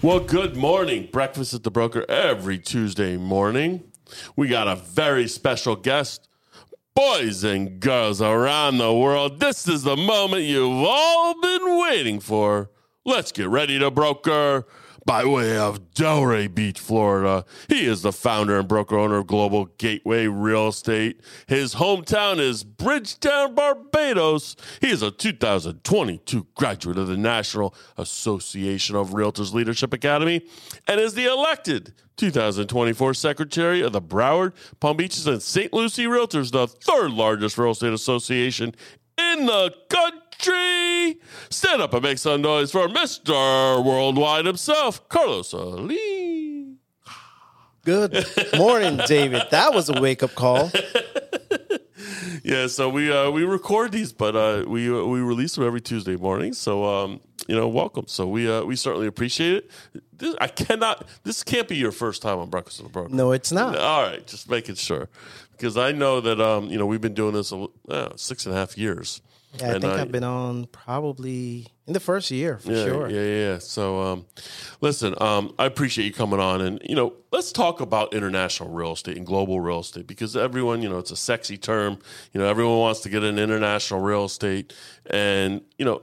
Well, good morning. Breakfast at the Broker every Tuesday morning. We got a very special guest. Boys and girls around the world, this is the moment you've all been waiting for. Let's get ready to broker by way of Delray Beach, Florida. He is the founder and broker owner of Global Gateway Real Estate. His hometown is Bridgetown, Barbados. He is a 2022 graduate of the National Association of Realtors Leadership Academy and is the elected 2024 secretary of the Broward, Palm Beaches, and St. Lucie Realtors, the third largest real estate association in the country. Stand up and make some noise for Mr. Worldwide himself, Carlos Alleyne. Good morning, David. That was a wake up call. Yeah, so we uh, we record these, but uh, we uh, we release them every Tuesday morning. So um, you know, welcome. So we uh, we certainly appreciate it. This, I cannot. This can't be your first time on Breakfast with the Broker. No, it's not. All right, just making sure because I know that um, you know we've been doing this uh, six and a half years. Yeah, I And think I- I've been on probably in the first year for yeah, sure. Yeah, yeah, yeah. So, um, listen, um, I appreciate you coming on, and you know, let's talk about international real estate and global real estate because everyone, you know, it's a sexy term. You know, everyone wants to get in international real estate, and you know,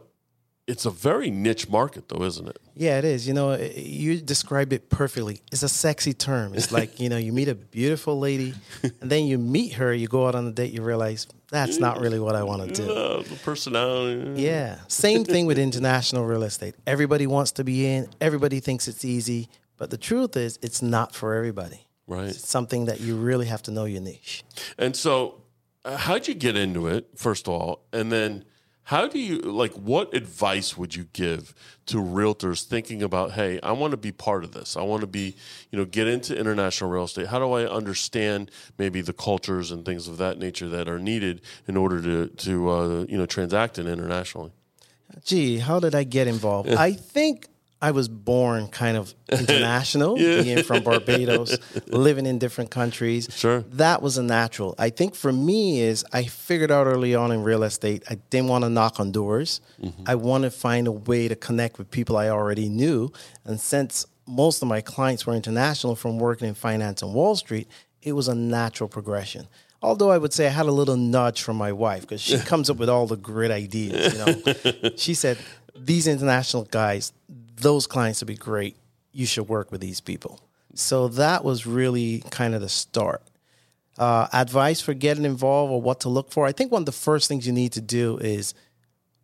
it's a very niche market, though, isn't it? Yeah, it is. You know, you described it perfectly. It's a sexy term. It's like, you know, you meet a beautiful lady and then you meet her, you go out on a date, you realize that's not really what I want to do. Uh, the personality. Yeah. Same thing with international real estate. Everybody wants to be in, everybody thinks it's easy, but the truth is it's not for everybody. Right. It's something that you really have to know your niche. And so, uh, how'd you get into it, first of all? And then, how do you, like, what advice would you give to realtors thinking about, hey, I want to be part of this? I want to be, you know, get into international real estate. How do I understand maybe the cultures and things of that nature that are needed in order to, to uh, you know, transact in internationally? Gee, how did I get involved? I think I was born kind of international, being from Barbados, living in different countries. Sure. That was a natural. I think for me is I figured out early on in real estate, I didn't want to knock on doors. Mm-hmm. I want to find a way to connect with people I already knew. And since most of my clients were international from working in finance on Wall Street, it was a natural progression. Although I would say I had a little nudge from my wife because she comes up with all the great ideas. You know, she said, "These international guys, those clients would be great. You should work with these people." So that was really kind of the start. Uh, advice for getting involved or what to look for. I think one of the first things you need to do is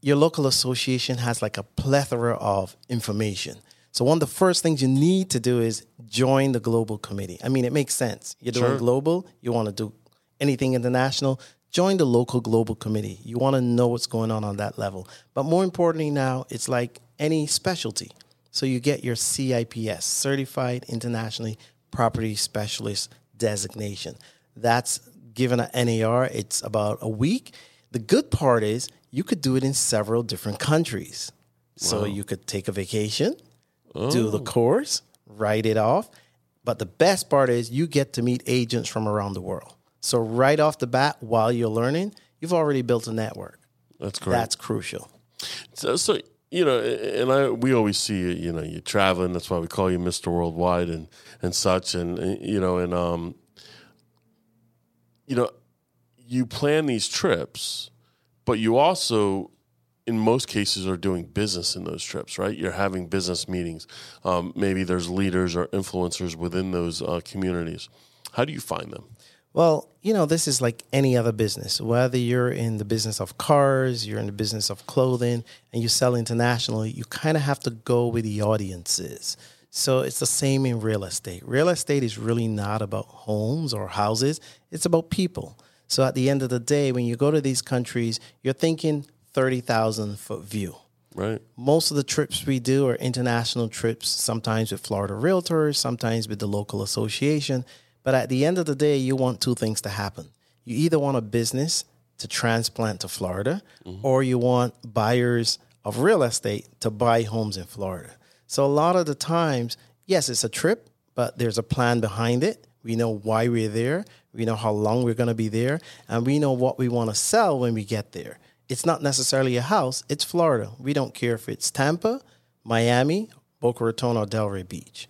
your local association has like a plethora of information. So one of the first things you need to do is join the global committee. I mean, it makes sense. You're doing Sure. global, you want to do anything international, join the local global committee. You want to know what's going on on that level. But more importantly now, it's like any specialty. So you get your CIPS, Certified Internationally Property Specialist designation. That's given an NAR, it's about a week. The good part is you could do it in several different countries. So you could take a vacation, do the oh. course, write it off. But the best part is you get to meet agents from around the world. So right off the bat, while you're learning, you've already built a network. That's great. That's crucial. So, so you know, and I we always see you. You know, you're traveling. That's why we call you Mister Worldwide and and such. And uh, you know, and um, you know, you plan these trips, but you also, in most cases, are doing business in those trips. Right? You're having business meetings. Um, maybe there's leaders or influencers within those uh, communities. How do you find them? Well, you know, this is like any other business. Whether you're in the business of cars, you're in the business of clothing, and you sell internationally, you kind of have to go where the audience is. So it's the same in real estate. Real estate is really not about homes or houses, it's about people. So at the end of the day, when you go to these countries, you're thinking 30,000 foot view. Right. Most of the trips we do are international trips, sometimes with Florida Realtors, sometimes with the local association. But at the end of the day, you want two things to happen. You either want a business to transplant to Florida, mm-hmm. or you want buyers of real estate to buy homes in Florida. So a lot of the times, yes, it's a trip, but there's a plan behind it. We know why we're there, we know how long we're going to be there, and we know what we want to sell when we get there. It's not necessarily a house, it's Florida. We don't care if it's Tampa, Miami, Boca Raton or Delray Beach.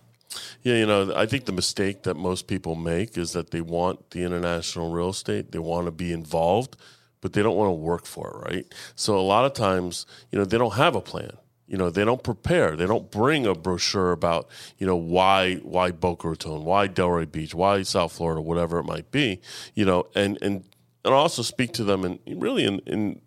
Yeah, you know, I think the mistake that most people make is that they want the international real estate, they want to be involved, but they don't want to work for it, right? So a lot of times, you know, they don't have a plan. You know, they don't prepare. They don't bring a brochure about, you know, why why Boca Raton, why Delray Beach, why South Florida, whatever it might be. You know, and and and also speak to them and really in, in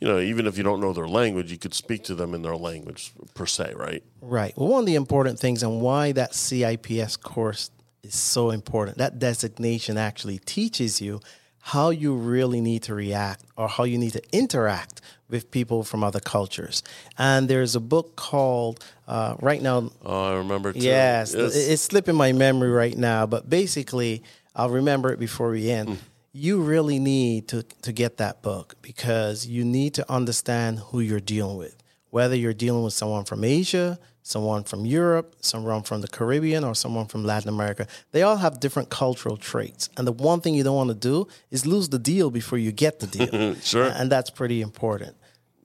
you know, even if you don't know their language, you could speak to them in their language per se, right? Right. Well, one of the important things and why that CIPS course is so important, that designation actually teaches you how you really need to react or how you need to interact with people from other cultures. And there's a book called, uh, right now. Oh, I remember too. Yes, yes, it's slipping my memory right now, but basically, I'll remember it before we end. Mm you really need to, to get that book because you need to understand who you're dealing with. Whether you're dealing with someone from Asia, someone from Europe, someone from the Caribbean, or someone from Latin America, they all have different cultural traits. And the one thing you don't want to do is lose the deal before you get the deal. sure. And that's pretty important.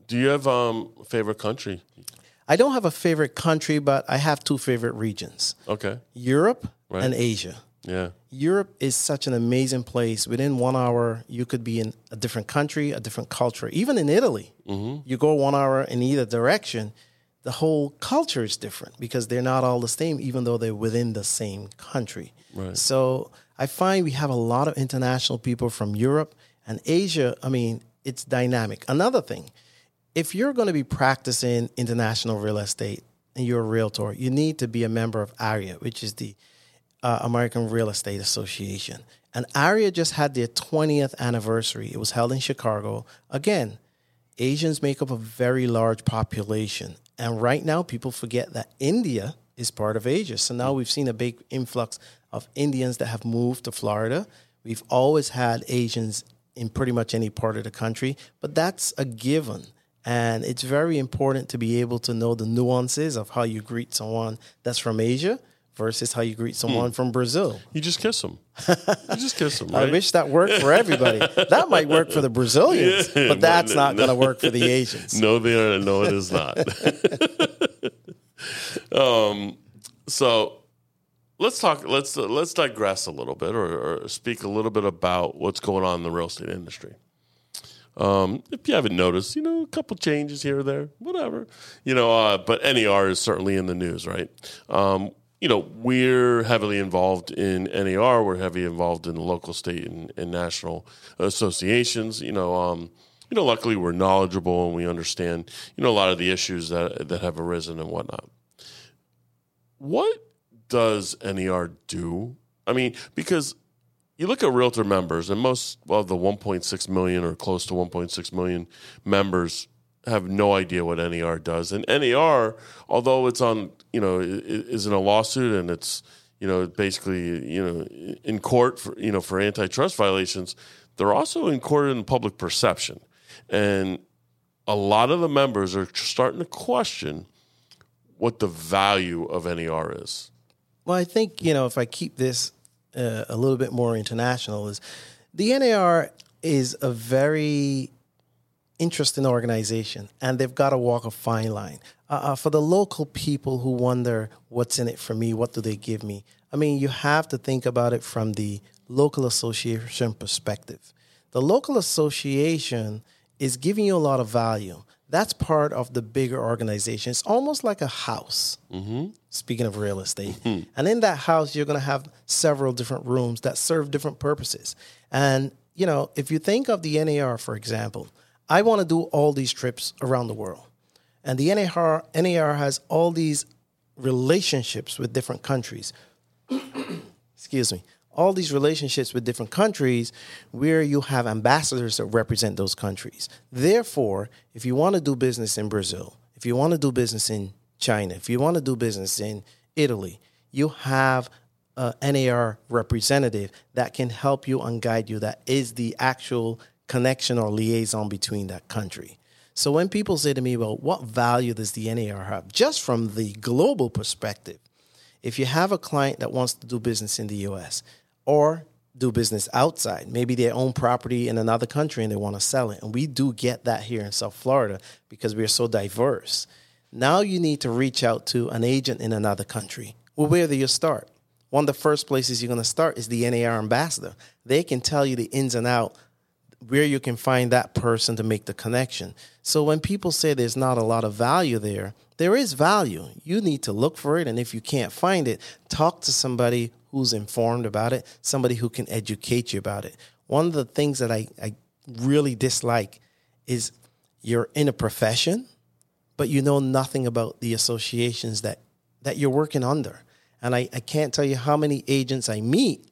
Do you have um, a favorite country? I don't have a favorite country, but I have two favorite regions. Okay. Europe right. and Asia. Yeah. Europe is such an amazing place. Within one hour, you could be in a different country, a different culture. Even in Italy, mm-hmm. you go one hour in either direction, the whole culture is different because they're not all the same, even though they're within the same country. Right. So I find we have a lot of international people from Europe and Asia. I mean, it's dynamic. Another thing, if you're going to be practicing international real estate and you're a realtor, you need to be a member of AREAA, which is the uh, American Real Estate Association. And AREAA just had their 20th anniversary. It was held in Chicago. Again, Asians make up a very large population. And right now, people forget that India is part of Asia. So now we've seen a big influx of Indians that have moved to Florida. We've always had Asians in pretty much any part of the country, but that's a given. And it's very important to be able to know the nuances of how you greet someone that's from Asia versus how you greet someone mm. from Brazil. You just kiss them. You just kiss them. Right? I wish that worked for everybody. that might work for the Brazilians, yeah, but that's but, not no, going to work for the Asians. No, they are. No, it is not. um, so let's talk. Let's uh, let's digress a little bit, or, or, speak a little bit about what's going on in the real estate industry. Um, if you haven't noticed, you know, a couple changes here or there, whatever, you know. Uh, but NAR is certainly in the news, right? Um, you know, we're heavily involved in NAR. We're heavily involved in local, state, and, and national associations. You know, um, you know, luckily we're knowledgeable and we understand, you know, a lot of the issues that that have arisen and whatnot. What does NAR do? I mean, because you look at realtor members, and most of the 1.6 million or close to 1.6 million members have no idea what NAR does. And NAR, although it's on, you know, is in a lawsuit and it's, you know, basically, you know, in court for, you know, for antitrust violations, they're also in court in public perception. And a lot of the members are starting to question what the value of NAR is. Well, I think, you know, if I keep this uh, a little bit more international, is the NAR is a very interesting organization and they've got to walk a fine line. Uh, uh, for the local people who wonder what's in it for me, what do they give me? I mean, you have to think about it from the local association perspective. The local association is giving you a lot of value. That's part of the bigger organization. It's almost like a house, mm-hmm. speaking of real estate. Mm-hmm. And in that house, you're going to have several different rooms that serve different purposes. And, you know, if you think of the NAR, for example, I want to do all these trips around the world. And the NAR, NAR has all these relationships with different countries. Excuse me. All these relationships with different countries where you have ambassadors that represent those countries. Therefore, if you want to do business in Brazil, if you want to do business in China, if you want to do business in Italy, you have a NAR representative that can help you and guide you, that is the actual connection or liaison between that country. So when people say to me, well, what value does the NAR have? Just from the global perspective, if you have a client that wants to do business in the US or do business outside, maybe they own property in another country and they want to sell it. And we do get that here in South Florida because we are so diverse. Now you need to reach out to an agent in another country. Well, where do you start? One of the first places you're going to start is the NAR ambassador. They can tell you the ins and out where you can find that person to make the connection. So when people say there's not a lot of value there, there is value. You need to look for it. And if you can't find it, talk to somebody who's informed about it, somebody who can educate you about it. One of the things that I, I really dislike is you're in a profession, but you know nothing about the associations that, that you're working under. And I, I can't tell you how many agents I meet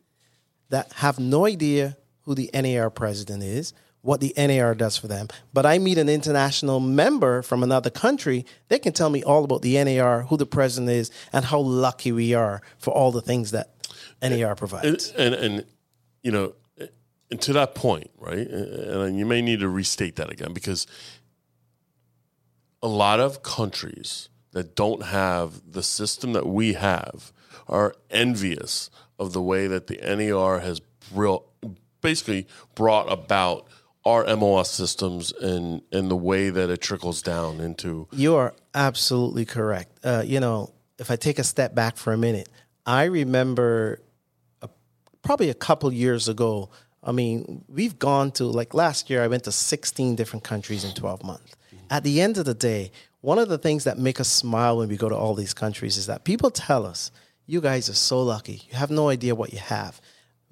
that have no idea who the NAR president is, what the NAR does for them. But I meet an international member from another country, they can tell me all about the NAR, who the president is, and how lucky we are for all the things that NAR provides. And, and, and you know, and to that point, right? And you may need to restate that again because a lot of countries that don't have the system that we have are envious of the way that the NAR has real, basically brought about our MLS systems and and the way that it trickles down into. You are absolutely correct. Uh, you know, if I take a step back for a minute, I remember a, probably a couple years ago. I mean, we've gone to like last year. I went to 16 different countries in 12 months. At the end of the day, one of the things that make us smile when we go to all these countries is that people tell us, "You guys are so lucky. You have no idea what you have."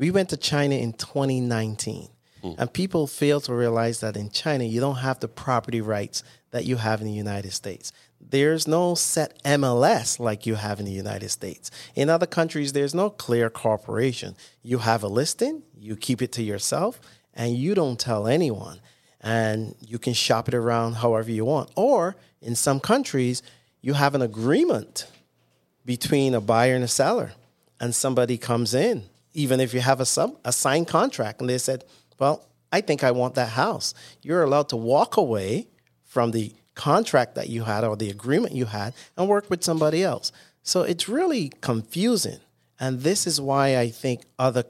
We went to China in 2019. Mm. And people fail to realize that in China, you don't have the property rights that you have in the United States. There's no set MLS like you have in the United States. In other countries, there's no clear cooperation. You have a listing, you keep it to yourself, and you don't tell anyone. And you can shop it around however you want. Or in some countries, you have an agreement between a buyer and a seller, and somebody comes in even if you have a sub a signed contract and they said, "Well, I think I want that house." You're allowed to walk away from the contract that you had or the agreement you had and work with somebody else. So it's really confusing. And this is why I think other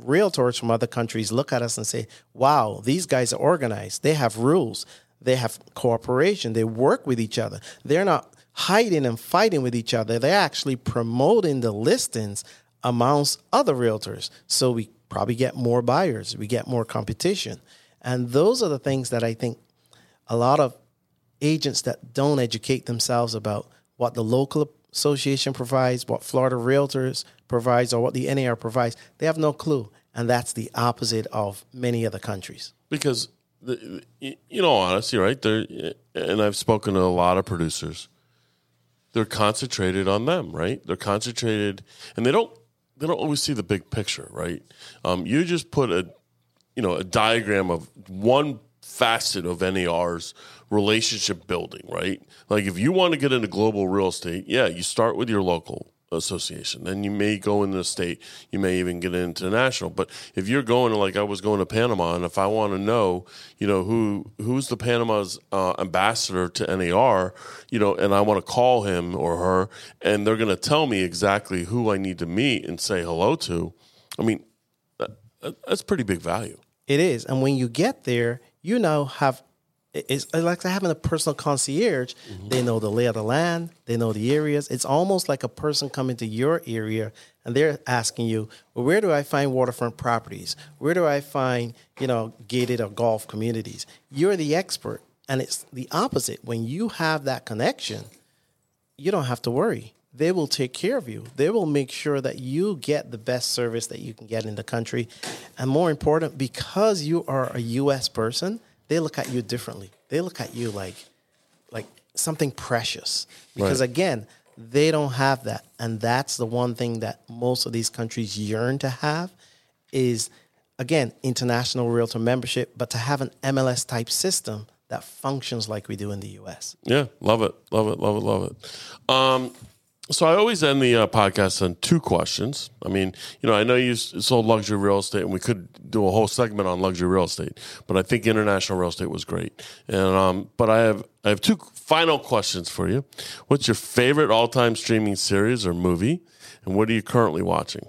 realtors from other countries look at us and say, "Wow, these guys are organized. They have rules. They have cooperation. They work with each other. They're not hiding and fighting with each other. They're actually promoting the listings amongst other realtors. So we probably get more buyers, we get more competition. And those are the things that I think a lot of agents that don't educate themselves about what the local association provides, what Florida Realtors provides, or what the NAR provides, they have no clue. And that's the opposite of many other countries. Because, the, you know, honestly, right? There, and I've spoken to a lot of producers. They're concentrated on them, right? They're concentrated, and they don't they don't always see the big picture, right? Um, you just put a you know a diagram of one facet of NAR's relationship building, right? Like if you want to get into global real estate, yeah, you start with your local association. Then you may go into the state. You may even get into national. But if you're going to, like I was going to Panama, and if I want to know, you know, who who's the Panama's uh, ambassador to NAR, you know, and I want to call him or her, and they're going to tell me exactly who I need to meet and say hello to. I mean, that, that's pretty big value. It is, and when you get there, you now have it's like having a personal concierge. Mm-hmm. They know the lay of the land, they know the areas. It's almost like a person coming to your area and they're asking you, well, where do I find waterfront properties? Where do I find, you know, gated or golf communities? You're the expert. And it's the opposite. When you have that connection, you don't have to worry. They will take care of you. They will make sure that you get the best service that you can get in the country. And more important, because you are a US person, they look at you differently. They look at you like like something precious because right. again, they don't have that. And that's the one thing that most of these countries yearn to have is again, international realtor membership, but to have an MLS type system that functions like we do in the US. Yeah, love it. Love it. Love it. Love it. Um, so I always end the uh, podcast on two questions. I mean, you know, I know you sold luxury real estate, and we could do a whole segment on luxury real estate, but I think international real estate was great. And um, but I have I have two final questions for you. What's your favorite all time streaming series or movie, and what are you currently watching?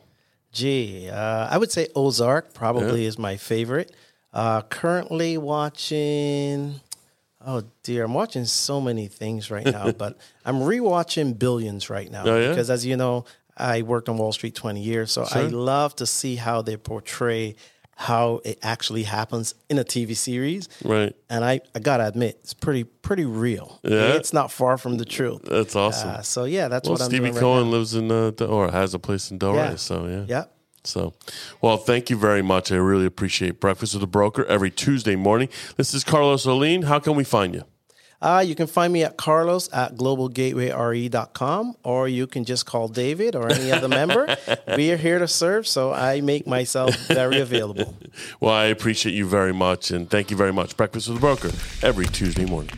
Gee, uh, I would say Ozark probably yeah. is my favorite. Uh, currently watching. Oh dear, I'm watching so many things right now, but I'm rewatching Billions right now Oh, yeah? because, as you know, I worked on Wall Street 20 years, so I love to see how they portray how it actually happens in a TV series. Right. And I, I gotta admit, it's pretty pretty real. Yeah? It's not far from the truth. That's awesome. Uh, so yeah, that's well, what I'm Stevie doing right Cohen now. lives in uh, or has a place in Delray, Yeah. so yeah. Yeah. So, well, thank you very much. I really appreciate Breakfast with the Broker every Tuesday morning. This is Carlos Alleyne. How can we find you? Uh, you can find me at carlos at globalgatewayre.com or you can just call David or any other member. We are here to serve, so I make myself very available. Well, I appreciate you very much, and thank you very much. Breakfast with the Broker every Tuesday morning.